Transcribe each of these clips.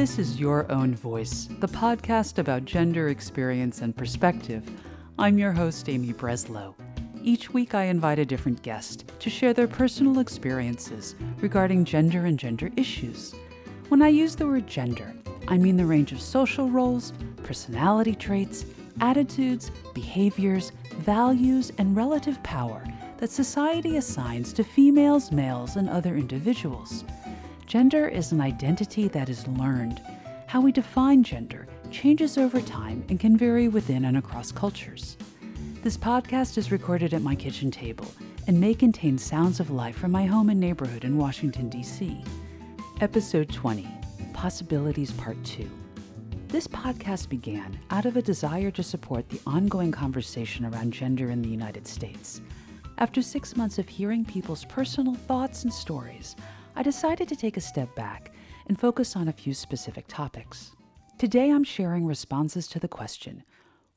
This is Your Own Voice, the podcast about gender experience and perspective. I'm your host, Amy Breslow. Each week, I invite a different guest to share their personal experiences regarding gender and gender issues. When I use the word gender, I mean the range of social roles, personality traits, attitudes, behaviors, values, and relative power that society assigns to females, males, and other individuals. Gender is an identity that is learned. How we define gender changes over time and can vary within and across cultures. This podcast is recorded at my kitchen table and may contain sounds of life from my home and neighborhood in Washington, D.C. Episode 20 Possibilities Part 2. This podcast began out of a desire to support the ongoing conversation around gender in the United States. After six months of hearing people's personal thoughts and stories, I decided to take a step back and focus on a few specific topics. Today, I'm sharing responses to the question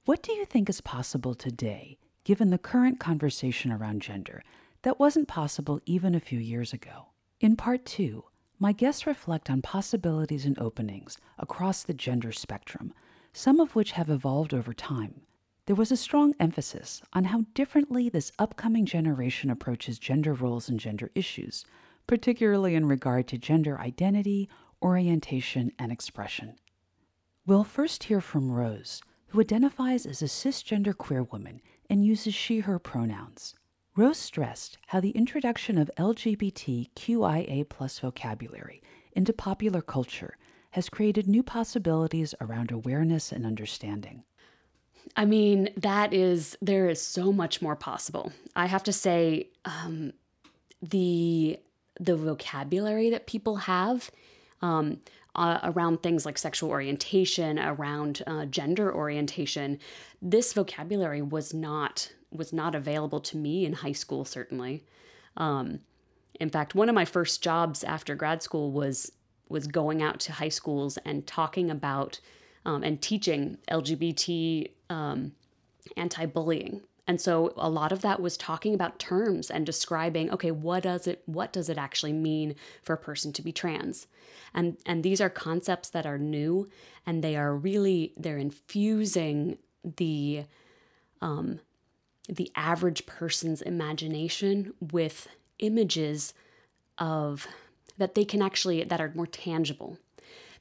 What do you think is possible today, given the current conversation around gender, that wasn't possible even a few years ago? In part two, my guests reflect on possibilities and openings across the gender spectrum, some of which have evolved over time. There was a strong emphasis on how differently this upcoming generation approaches gender roles and gender issues, particularly in regard to gender identity, orientation, and expression. We'll first hear from Rose, who identifies as a cisgender queer woman and uses she her pronouns. Rose stressed how the introduction of LGBTQIA vocabulary into popular culture has created new possibilities around awareness and understanding. I mean, that is, there is so much more possible. I have to say, um, the the vocabulary that people have um, uh, around things like sexual orientation, around uh, gender orientation. This vocabulary was not was not available to me in high school. Certainly, um, in fact, one of my first jobs after grad school was was going out to high schools and talking about um, and teaching LGBT um, anti-bullying and so a lot of that was talking about terms and describing, okay, what does it what does it actually mean for a person to be trans? And and these are concepts that are new and they are really they're infusing the um the average person's imagination with images of that they can actually that are more tangible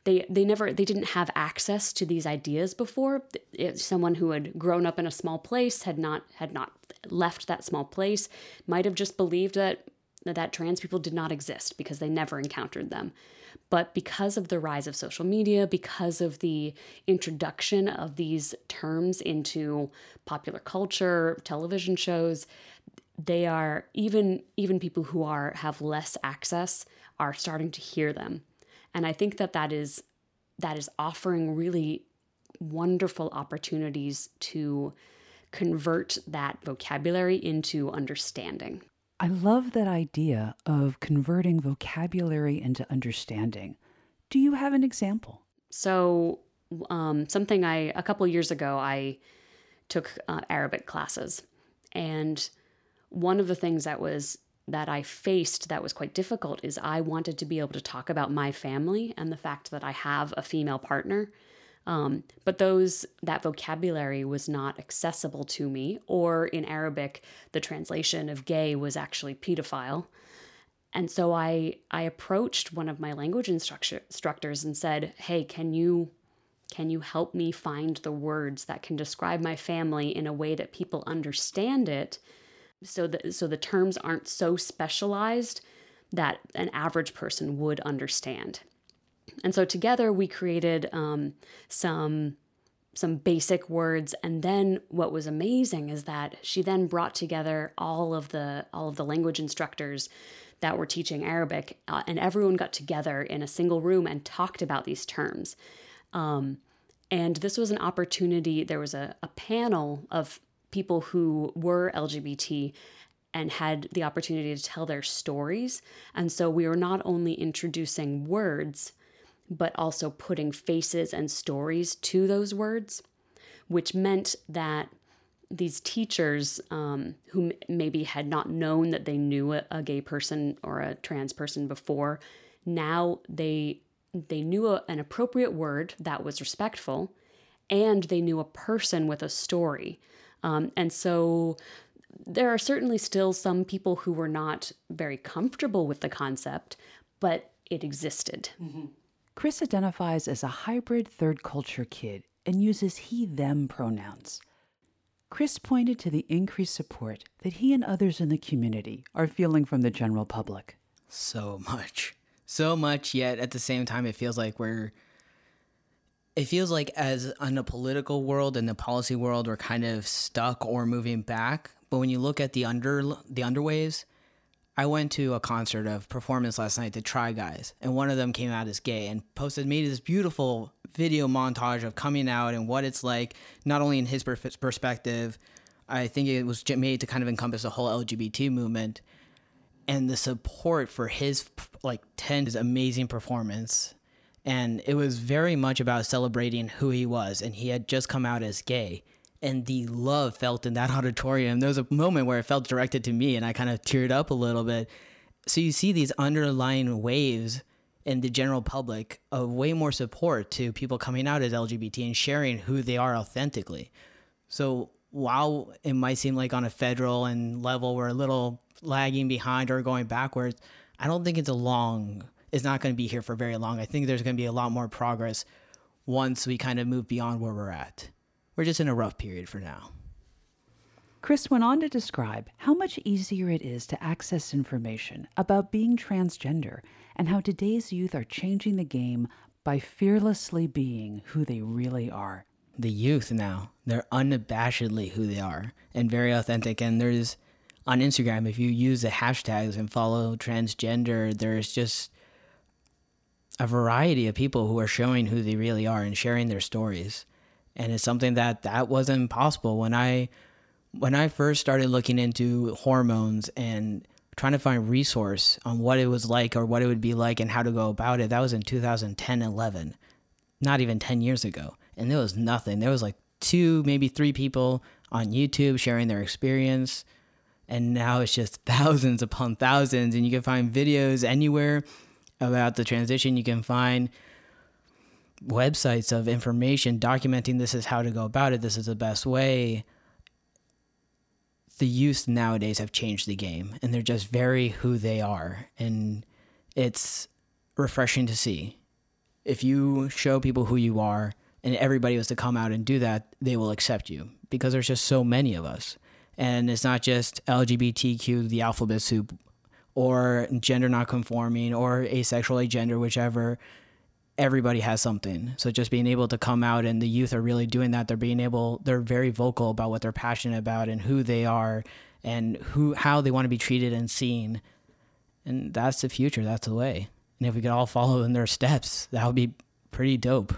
they they never they didn't have access to these ideas before. It, someone who had grown up in a small place had not had not left that small place might have just believed that that trans people did not exist because they never encountered them. But because of the rise of social media because of the introduction of these terms into popular culture television shows they are even even people who are have less access are starting to hear them and I think that that is that is offering really wonderful opportunities to convert that vocabulary into understanding. I love that idea of converting vocabulary into understanding. Do you have an example? So, um, something I, a couple years ago, I took uh, Arabic classes. And one of the things that was that I faced that was quite difficult is I wanted to be able to talk about my family and the fact that I have a female partner. Um, but those that vocabulary was not accessible to me, or in Arabic, the translation of gay was actually pedophile. And so I I approached one of my language instructors and said, "Hey, can you can you help me find the words that can describe my family in a way that people understand it?" So that so the terms aren't so specialized that an average person would understand. And so together we created um, some some basic words and then what was amazing is that she then brought together all of the all of the language instructors that were teaching Arabic uh, and everyone got together in a single room and talked about these terms. Um, and this was an opportunity. There was a, a panel of people who were LGBT and had the opportunity to tell their stories. And so we were not only introducing words, but also putting faces and stories to those words, which meant that these teachers um, who m- maybe had not known that they knew a, a gay person or a trans person before, now they they knew a, an appropriate word that was respectful, and they knew a person with a story. Um, and so there are certainly still some people who were not very comfortable with the concept, but it existed. Mm-hmm. Chris identifies as a hybrid third culture kid and uses he them pronouns. Chris pointed to the increased support that he and others in the community are feeling from the general public. So much. So much, yet at the same time, it feels like we're. It feels like, as in the political world and the policy world, we're kind of stuck or moving back. But when you look at the under the underwaves, I went to a concert of performance last night, to Try Guys, and one of them came out as gay and posted me this beautiful video montage of coming out and what it's like, not only in his perspective, I think it was made to kind of encompass the whole LGBT movement and the support for his like 10 his amazing performance. And it was very much about celebrating who he was. And he had just come out as gay. And the love felt in that auditorium. There was a moment where it felt directed to me and I kind of teared up a little bit. So you see these underlying waves in the general public of way more support to people coming out as LGBT and sharing who they are authentically. So while it might seem like on a federal and level we're a little lagging behind or going backwards, I don't think it's a long it's not going to be here for very long. I think there's going to be a lot more progress once we kind of move beyond where we're at. We're just in a rough period for now. Chris went on to describe how much easier it is to access information about being transgender and how today's youth are changing the game by fearlessly being who they really are. The youth now, they're unabashedly who they are and very authentic. And there's on Instagram, if you use the hashtags and follow transgender, there's just a variety of people who are showing who they really are and sharing their stories. And it's something that that wasn't possible when I when I first started looking into hormones and trying to find resource on what it was like or what it would be like and how to go about it. That was in 2010, 11, not even 10 years ago. And there was nothing. There was like two, maybe three people on YouTube sharing their experience. And now it's just thousands upon thousands. And you can find videos anywhere about the transition. You can find websites of information documenting this is how to go about it, this is the best way the youth nowadays have changed the game and they're just very who they are. And it's refreshing to see. If you show people who you are and everybody was to come out and do that, they will accept you because there's just so many of us. And it's not just LGBTQ, the alphabet soup, or gender not conforming, or asexual, agender, whichever everybody has something. So just being able to come out and the youth are really doing that. They're being able, they're very vocal about what they're passionate about and who they are and who, how they want to be treated and seen. And that's the future. That's the way. And if we could all follow in their steps, that would be pretty dope.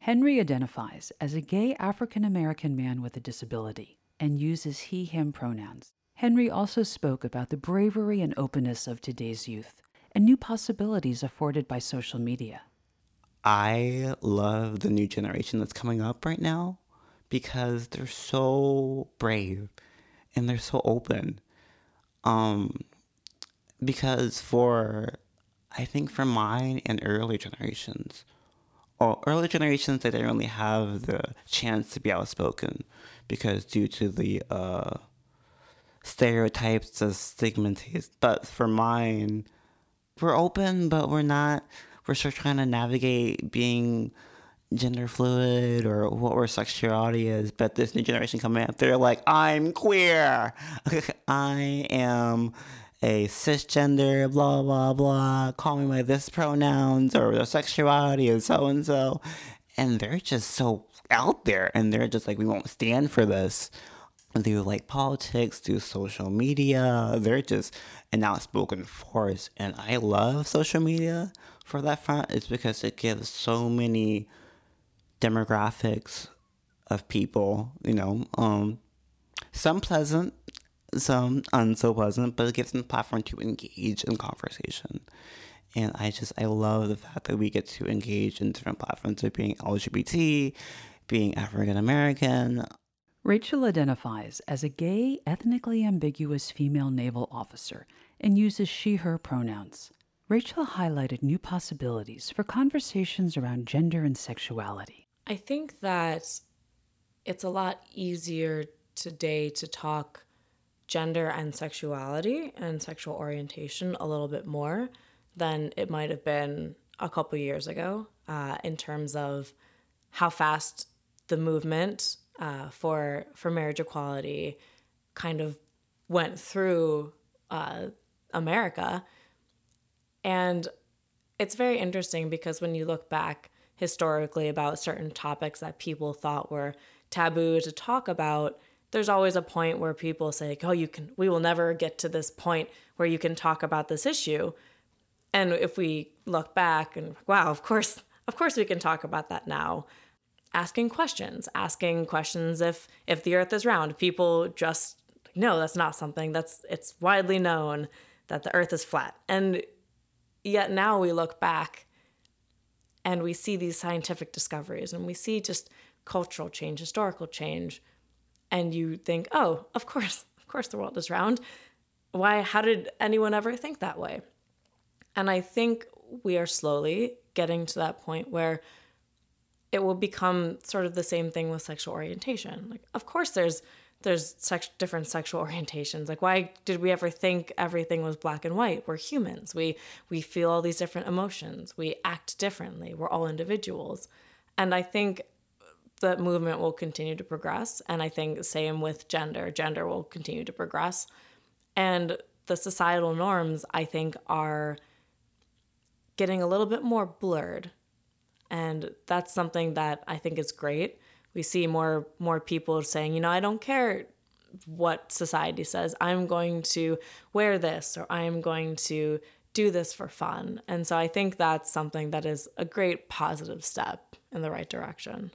Henry identifies as a gay African American man with a disability and uses he, him pronouns. Henry also spoke about the bravery and openness of today's youth and new possibilities afforded by social media. I love the new generation that's coming up right now because they're so brave and they're so open. Um, because for, I think for mine and early generations, or early generations, they didn't really have the chance to be outspoken because due to the uh, stereotypes, the stigmas. But for mine, we're open, but we're not we're still trying to navigate being gender fluid or what our sexuality is. But this new generation coming up, they're like, I'm queer. I am a cisgender, blah, blah, blah. Call me by this pronouns or their sexuality is so and so. And they're just so out there and they're just like, we won't stand for this. Do like politics, do social media. They're just an outspoken force. And I love social media for that front It's because it gives so many demographics of people, you know, um, some pleasant, some unso pleasant, but it gives them a platform to engage in conversation. And I just, I love the fact that we get to engage in different platforms of being LGBT, being African American. Rachel identifies as a gay, ethnically ambiguous female naval officer and uses she, her pronouns. Rachel highlighted new possibilities for conversations around gender and sexuality. I think that it's a lot easier today to talk gender and sexuality and sexual orientation a little bit more than it might have been a couple years ago uh, in terms of how fast the movement uh, for for marriage equality kind of went through uh, America, and it's very interesting because when you look back historically about certain topics that people thought were taboo to talk about, there's always a point where people say, "Oh, you can we will never get to this point where you can talk about this issue." And if we look back and wow, of course, of course we can talk about that now. Asking questions, asking questions if if the earth is round, people just no, that's not something that's it's widely known that the earth is flat. And yet now we look back and we see these scientific discoveries and we see just cultural change, historical change, and you think, "Oh, of course, of course the world is round." Why how did anyone ever think that way? And I think we are slowly getting to that point where it will become sort of the same thing with sexual orientation. Like, of course, there's there's sex, different sexual orientations. Like, why did we ever think everything was black and white? We're humans. We we feel all these different emotions. We act differently. We're all individuals, and I think that movement will continue to progress. And I think same with gender. Gender will continue to progress, and the societal norms I think are getting a little bit more blurred. And that's something that I think is great. We see more more people saying, you know, I don't care what society says. I'm going to wear this or I am going to do this for fun. And so I think that's something that is a great positive step in the right direction.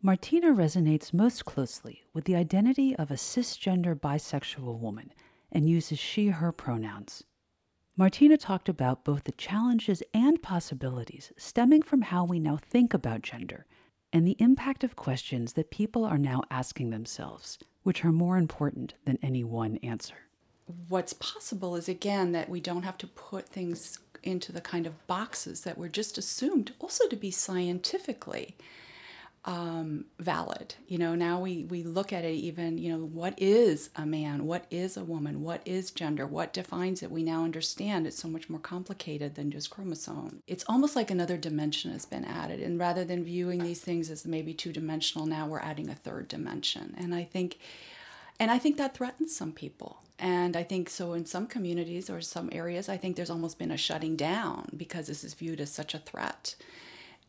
Martina resonates most closely with the identity of a cisgender bisexual woman and uses she her pronouns. Martina talked about both the challenges and possibilities stemming from how we now think about gender and the impact of questions that people are now asking themselves, which are more important than any one answer. What's possible is, again, that we don't have to put things into the kind of boxes that were just assumed also to be scientifically um, valid. You know, now we, we look at it even, you know, what is a man? What is a woman? What is gender? What defines it? We now understand it's so much more complicated than just chromosome. It's almost like another dimension has been added. And rather than viewing these things as maybe two dimensional, now we're adding a third dimension. And I think, and I think that threatens some people. And I think so in some communities or some areas, I think there's almost been a shutting down because this is viewed as such a threat.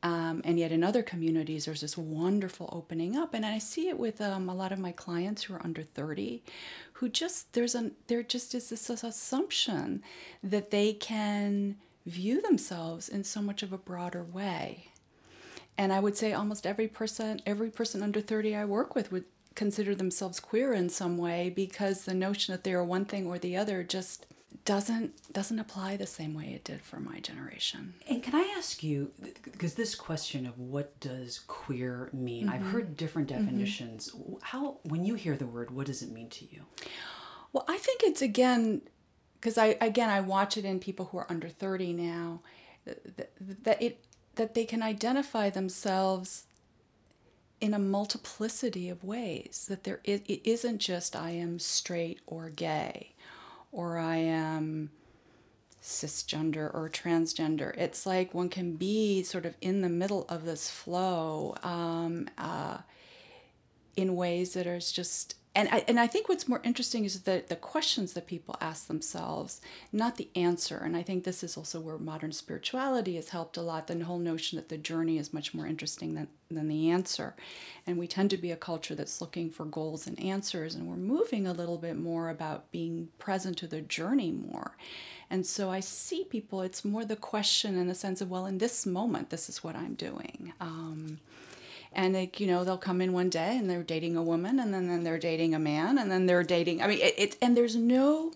Um, and yet in other communities, there's this wonderful opening up. And I see it with um, a lot of my clients who are under 30, who just, there's a, there just is this assumption that they can view themselves in so much of a broader way. And I would say almost every person, every person under 30 I work with would consider themselves queer in some way because the notion that they are one thing or the other just doesn't doesn't apply the same way it did for my generation. And can I ask you because this question of what does queer mean? Mm-hmm. I've heard different mm-hmm. definitions. Mm-hmm. How when you hear the word, what does it mean to you? Well, I think it's again because I again I watch it in people who are under 30 now that, that it that they can identify themselves in a multiplicity of ways that there is, it isn't just I am straight or gay or I am cisgender or transgender. It's like one can be sort of in the middle of this flow um, uh, in ways that are just and I, and I think what's more interesting is the, the questions that people ask themselves, not the answer. And I think this is also where modern spirituality has helped a lot the whole notion that the journey is much more interesting than, than the answer. And we tend to be a culture that's looking for goals and answers, and we're moving a little bit more about being present to the journey more. And so I see people, it's more the question in the sense of, well, in this moment, this is what I'm doing. Um, and like you know they'll come in one day and they're dating a woman and then, then they're dating a man and then they're dating i mean it's it, and there's no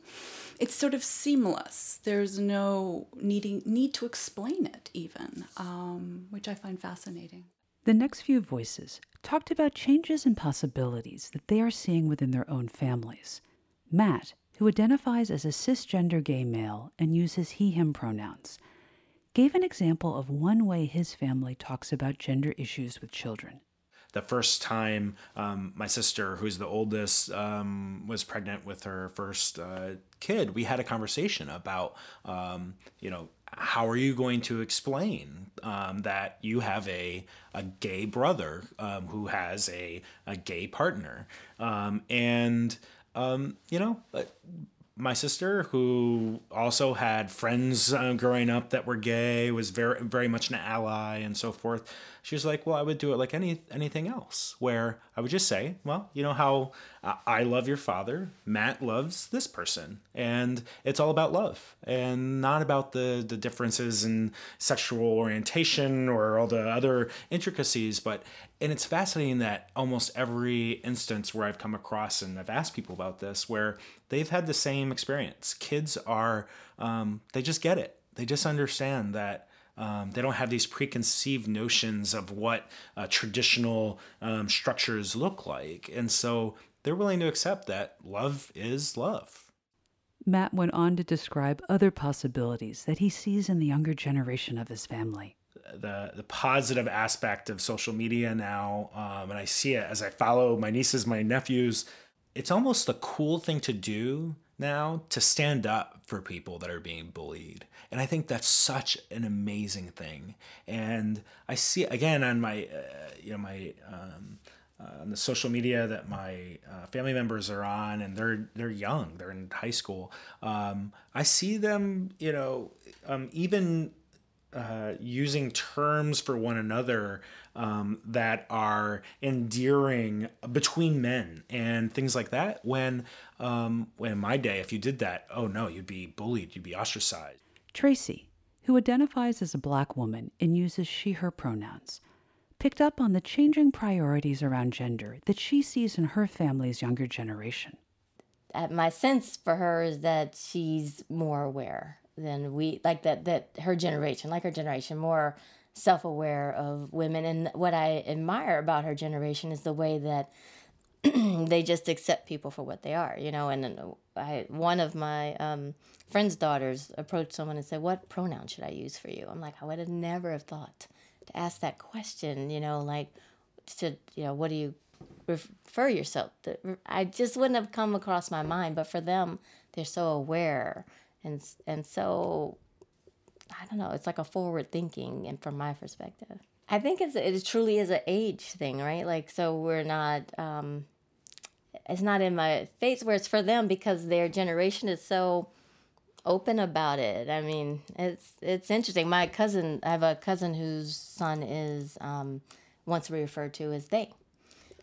it's sort of seamless. There's no needing need to explain it even um, which i find fascinating. The next few voices talked about changes and possibilities that they are seeing within their own families. Matt who identifies as a cisgender gay male and uses he him pronouns gave an example of one way his family talks about gender issues with children the first time um, my sister, who's the oldest, um, was pregnant with her first uh, kid, we had a conversation about, um, you know, how are you going to explain um, that you have a, a gay brother um, who has a, a gay partner? Um, and, you know, my sister, who also had friends uh, growing up that were gay, was very very much an ally and so forth. She was like, "Well, I would do it like any anything else, where I would just say, well, you know how I love your father, Matt loves this person, and it's all about love and not about the the differences in sexual orientation or all the other intricacies, but and it's fascinating that almost every instance where I've come across and I've asked people about this, where they've had the same experience. Kids are, um, they just get it. They just understand that um, they don't have these preconceived notions of what uh, traditional um, structures look like. And so they're willing to accept that love is love. Matt went on to describe other possibilities that he sees in the younger generation of his family the the positive aspect of social media now, um, and I see it as I follow my nieces, my nephews. It's almost the cool thing to do now to stand up for people that are being bullied, and I think that's such an amazing thing. And I see again on my uh, you know my um, uh, on the social media that my uh, family members are on, and they're they're young, they're in high school. Um, I see them, you know, um, even uh, using terms for one another um, that are endearing between men and things like that. When, um, when in my day, if you did that, oh no, you'd be bullied, you'd be ostracized. Tracy, who identifies as a black woman and uses she her pronouns, picked up on the changing priorities around gender that she sees in her family's younger generation. Uh, my sense for her is that she's more aware than we like that that her generation like her generation more self-aware of women. And what i admire about her generation is the way that they just accept people for what they are you know? And i one of my um, friend's daughters approached someone and said what pronoun should i use for you? I'm like i would have never have thought to ask that question you know? Like to you know what do you refer yourself to? i just wouldn't have come across my mind but for them they're so aware and and so I don't know. It's like a forward thinking, and from my perspective, I think it's it truly is an age thing, right? Like so we're not. Um, it's not in my face where it's for them because their generation is so open about it. I mean, it's it's interesting. My cousin, I have a cousin whose son is um, be referred to as they,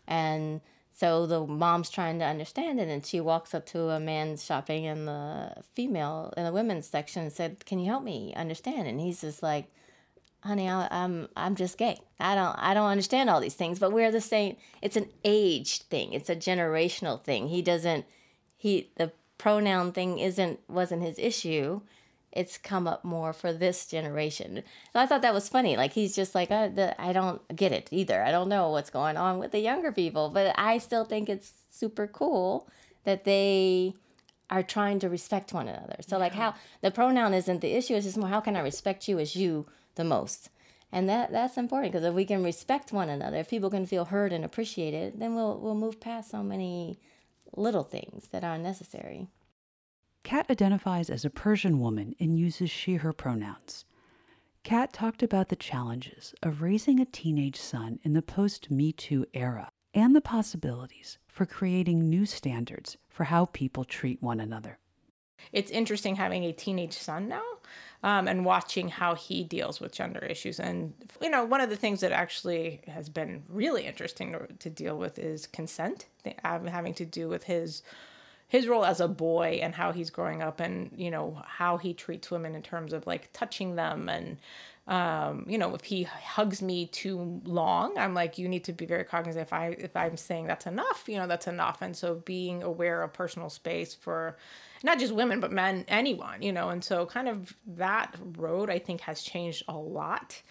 and so the mom's trying to understand it, and she walks up to a man shopping in the female in the women's section and said, "Can you help me understand?" And he's just like, "Honey, I, I'm I'm just gay. I don't I don't understand all these things." But we're the same. It's an age thing. It's a generational thing. He doesn't. He the pronoun thing isn't wasn't his issue it's come up more for this generation. So I thought that was funny. Like he's just like, I, the, I don't get it either. I don't know what's going on with the younger people, but I still think it's super cool that they are trying to respect one another. So yeah. like how the pronoun isn't the issue. It's just more how can I respect you as you the most. And that that's important because if we can respect one another, if people can feel heard and appreciated, then we'll we'll move past so many little things that are unnecessary. Kat identifies as a Persian woman and uses she her pronouns. Kat talked about the challenges of raising a teenage son in the post Me Too era and the possibilities for creating new standards for how people treat one another. It's interesting having a teenage son now um, and watching how he deals with gender issues. And, you know, one of the things that actually has been really interesting to, to deal with is consent, having to do with his his role as a boy and how he's growing up and you know how he treats women in terms of like touching them and um, you know if he hugs me too long i'm like you need to be very cognizant. If i if i'm saying that's enough you know that's enough. And so being aware of personal space for not just women but men anyone you know? And so kind of that road i think has changed a lot.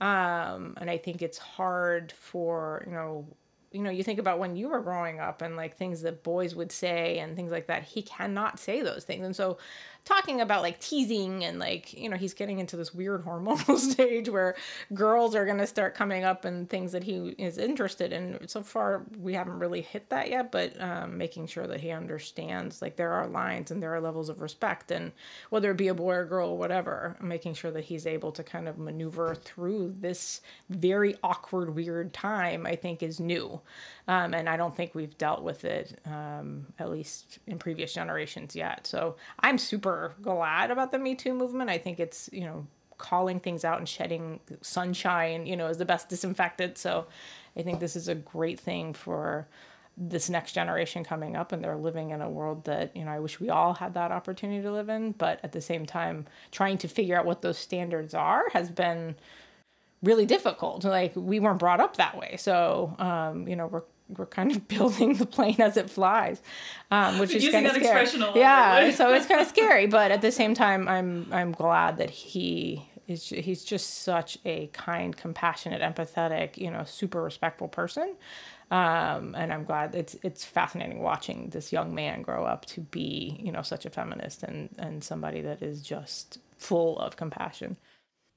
Um, and i think it's hard for you know you know, you think about when you were growing up and like things that boys would say and things like that. He cannot say those things. And so talking about like teasing and like you know he's getting into this weird hormonal stage where girls are going to start coming up and things that he is interested in. So far we haven't really hit that yet but um, making sure that he understands like there are lines and there are levels of respect and whether it be a boy or girl or whatever making sure that he's able to kind of maneuver through this very awkward weird time i think is new um, and I don't think we've dealt with it um, at least in previous generations yet. So I'm super glad about the Me Too movement. I think it's you know calling things out and shedding sunshine, you know, is the best disinfectant. So I think this is a great thing for this next generation coming up and they're living in a world that you know I wish we all had that opportunity to live in but at the same time trying to figure out what those standards are has been really difficult like we weren't brought up that way so um, you know we're we're kind of building the plane as it flies, um, which is kind of scary. Yeah, so it's kind of scary, but at the same time, I'm I'm glad that he is. He's just such a kind, compassionate, empathetic, you know, super respectful person. Um, and I'm glad it's it's fascinating watching this young man grow up to be, you know, such a feminist and and somebody that is just full of compassion.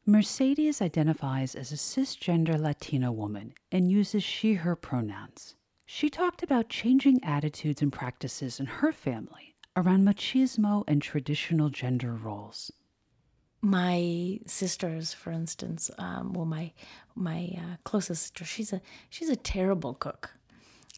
Mercedes identifies as a cisgender Latina woman and uses she her pronouns. She talked about changing attitudes and practices in her family around machismo and traditional gender roles. My sisters, for instance, um, well, my my uh, closest sister, she's a she's a terrible cook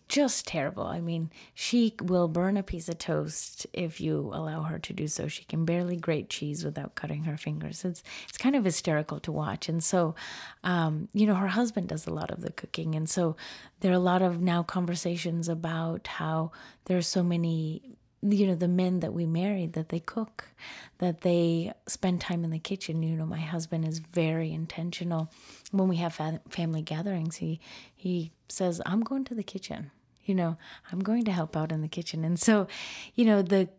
just terrible. I mean, she will burn a piece of toast if you allow her to do so. She can barely grate cheese without cutting her fingers. It's it's kind of hysterical to watch. And so, um, you know, her husband does a lot of the cooking, and so there are a lot of now conversations about how there are so many you know the men that we married that they cook that they spend time in the kitchen you know my husband is very intentional when we have family gatherings he he says i'm going to the kitchen. You know i'm going to help out in the kitchen. And so you know the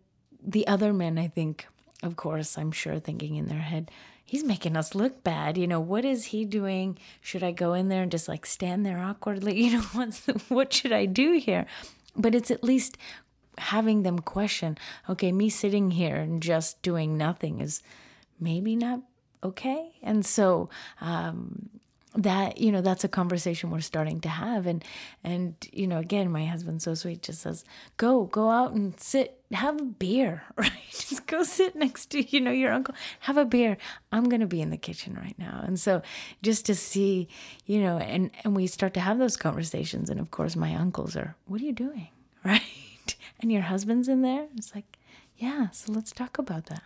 the other men i think of course i'm sure thinking in their head he's making us look bad. You know what is he doing? Should i go in there and just like stand there awkwardly? You know what's what should i do here? But it's at least having them question okay me sitting here and just doing nothing is maybe not okay? And so um, that you know that's a conversation we're starting to have. And and you know again my husband's so sweet just says go go out and sit have a beer right? Just go sit next to you know your uncle have a beer. I'm going to be in the kitchen right now. And so just to see you know and and we start to have those conversations. And of course my uncles are what are you doing? Right? And your husband's in there? It's like yeah so let's talk about that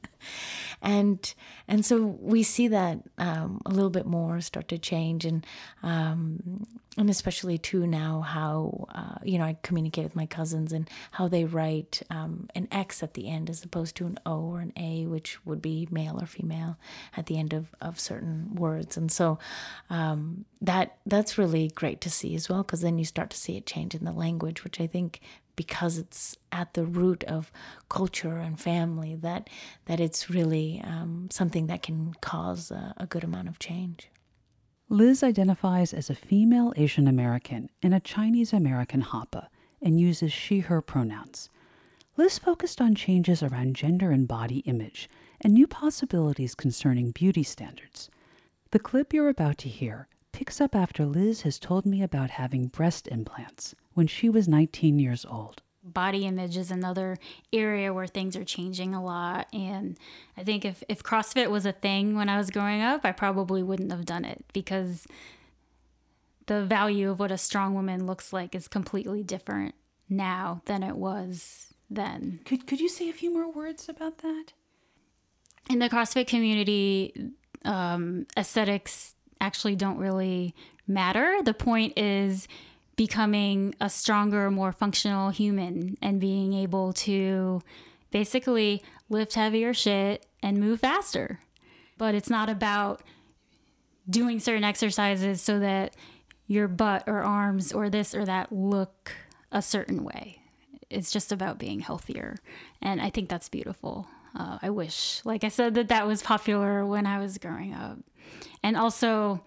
and and so we see that um, a little bit more start to change. And um, and especially too now how uh, you know I communicate with my cousins and how they write um, an X at the end as opposed to an O or an A, which would be male or female at the end of, of certain words, and so um, that that's really great to see as well because then you start to see it change in the language, which I think because it's at the root of culture and family that that it's really um, something that can cause a, a good amount of change. Liz identifies as a female Asian American in a Chinese American Hapa and uses she her pronouns. Liz focused on changes around gender and body image and new possibilities concerning beauty standards. The clip you're about to hear picks up after Liz has told me about having breast implants when she was 19 years old. Body image is another area where things are changing a lot. And I think if, if CrossFit was a thing when I was growing up, I probably wouldn't have done it because the value of what a strong woman looks like is completely different now than it was then. Could, could you say a few more words about that? In the CrossFit community, um, aesthetics actually don't really matter. The point is becoming a stronger, more functional human and being able to basically lift heavier shit and move faster. But it's not about doing certain exercises so that your butt or arms or this or that look a certain way. It's just about being healthier. And I think that's beautiful. Uh, I wish, like I said, that that was popular when I was growing up. And also,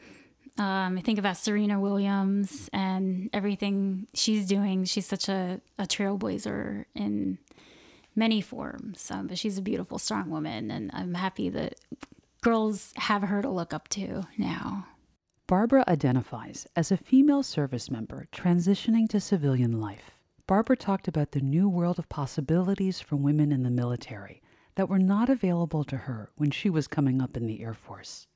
Um, I think about Serena Williams and everything she's doing. She's such a, a trailblazer in many forms, um, but she's a beautiful, strong woman, and I'm happy that girls have her to look up to now. Barbara identifies as a female service member transitioning to civilian life. Barbara talked about the new world of possibilities for women in the military that were not available to her when she was coming up in the Air Force.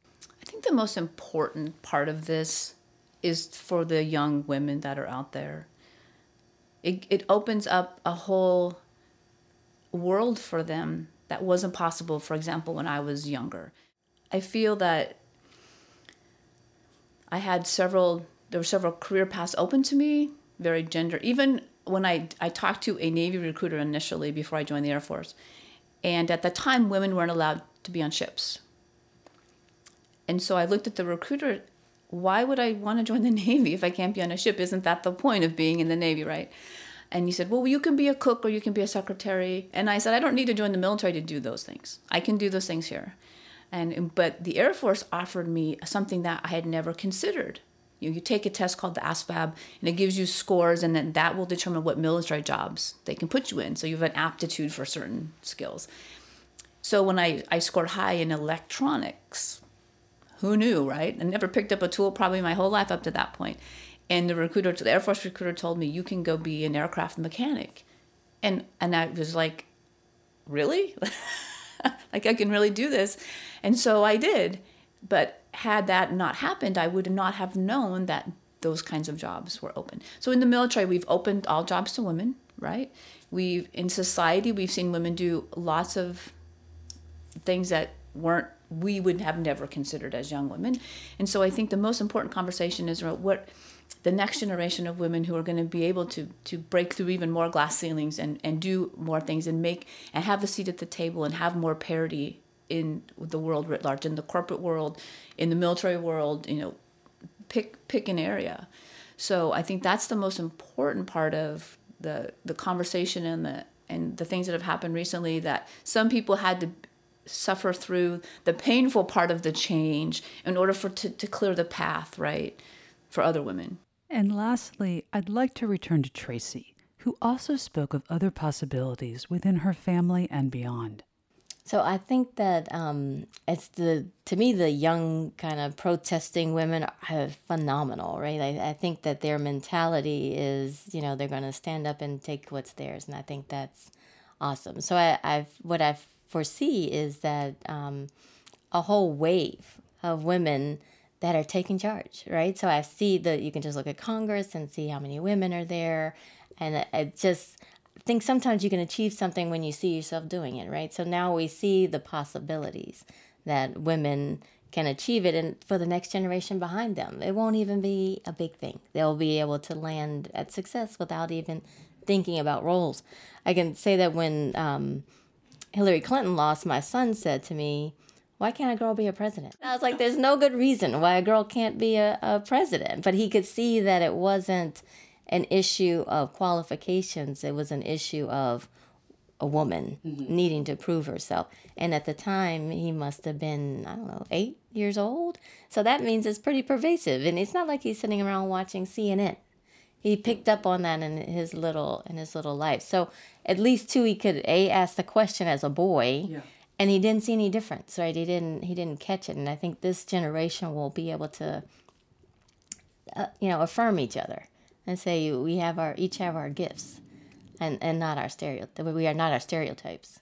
I think the most important part of this is for the young women that are out there. It, it opens up a whole world for them that wasn't possible, for example, when I was younger. I feel that I had several, there were several career paths open to me, very gender. Even when I, I talked to a Navy recruiter initially before I joined the Air Force, and at the time, women weren't allowed to be on ships. And so I looked at the recruiter. Why would I want to join the Navy if I can't be on a ship? Isn't that the point of being in the Navy, right? And he said, Well, you can be a cook or you can be a secretary. And I said, I don't need to join the military to do those things. I can do those things here. And but the Air Force offered me something that I had never considered. You, know, you take a test called the ASVAB, and it gives you scores, and then that will determine what military jobs they can put you in. So you have an aptitude for certain skills. So when I, I scored high in electronics, who knew, right? I never picked up a tool probably my whole life up to that point. And the recruiter, the Air Force recruiter told me, you can go be an aircraft mechanic. And, and I was like, really? like I can really do this. And so I did. But had that not happened, I would not have known that those kinds of jobs were open. So in the military, we've opened all jobs to women, right? We've in society, we've seen women do lots of things that weren't we would have never considered as young women. And so I think the most important conversation is what the next generation of women who are going to be able to to break through even more glass ceilings and and do more things and make and have a seat at the table and have more parity in the world writ large in the corporate world in the military world you know pick pick an area so i think that's the most important part of the the conversation and the and the things that have happened recently that some people had to suffer through the painful part of the change in order for to, to clear the path right for other women and lastly i'd like to return to tracy who also spoke of other possibilities within her family and beyond so I think that um, it's the to me the young kind of protesting women are phenomenal, right? I, I think that their mentality is you know they're going to stand up and take what's theirs, and I think that's awesome. So I, I've what I foresee is that um, a whole wave of women that are taking charge, right? So I see that you can just look at Congress and see how many women are there, and it just think sometimes you can achieve something when you see yourself doing it, right? So now we see the possibilities that women can achieve it and for the next generation behind them. It won't even be a big thing. They'll be able to land at success without even thinking about roles. I can say that when um, Hillary Clinton lost, my son said to me, why can't a girl be a president? I was like, there's no good reason why a girl can't be a, a president. But he could see that it wasn't an issue of qualifications. It was an issue of a woman mm-hmm. needing to prove herself. And at the time, he must have been, I don't know, eight years old. So that means it's pretty pervasive. And it's not like he's sitting around watching CNN. He picked up on that in his little in his little life. So at least too, he could a ask the question as a boy, yeah. and he didn't see any difference, right? He didn't he didn't catch it. And I think this generation will be able to, uh, you know, affirm each other and say we have our each have our gifts and and not our stereotypes we are not our stereotypes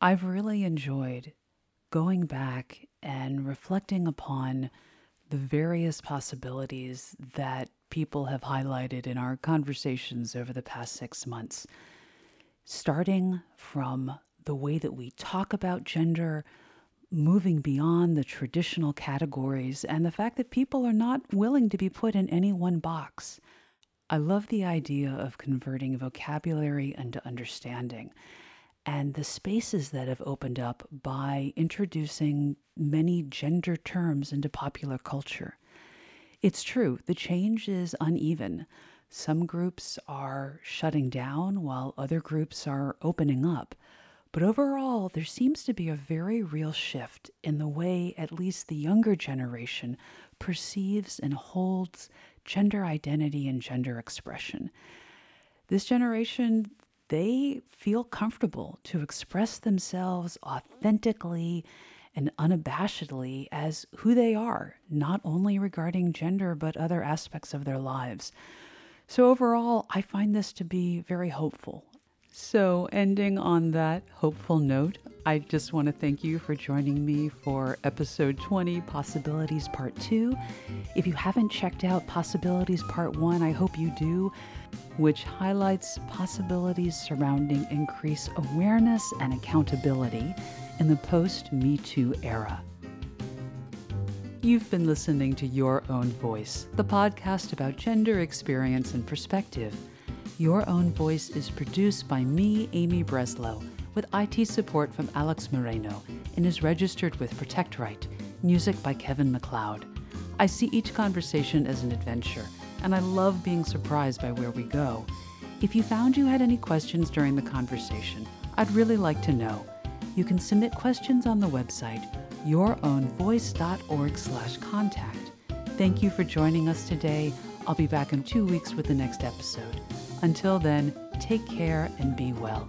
i've really enjoyed going back and reflecting upon the various possibilities that people have highlighted in our conversations over the past six months starting from the way that we talk about gender moving beyond the traditional categories and the fact that people are not willing to be put in any one box I love the idea of converting vocabulary into understanding and the spaces that have opened up by introducing many gender terms into popular culture. It's true, the change is uneven. Some groups are shutting down while other groups are opening up. But overall, there seems to be a very real shift in the way at least the younger generation perceives and holds gender identity and gender expression. This generation, they feel comfortable to express themselves authentically and unabashedly as who they are, not only regarding gender, but other aspects of their lives. So, overall, I find this to be very hopeful. So, ending on that hopeful note, I just want to thank you for joining me for episode 20, Possibilities Part 2. If you haven't checked out Possibilities Part 1, I hope you do, which highlights possibilities surrounding increased awareness and accountability in the post Me Too era. You've been listening to Your Own Voice, the podcast about gender experience and perspective. Your Own Voice is produced by me, Amy Breslow, with IT support from Alex Moreno, and is registered with Protect Right, music by Kevin MacLeod. I see each conversation as an adventure, and I love being surprised by where we go. If you found you had any questions during the conversation, I'd really like to know. You can submit questions on the website yourownvoice.org/contact. Thank you for joining us today. I'll be back in 2 weeks with the next episode. Until then, take care and be well.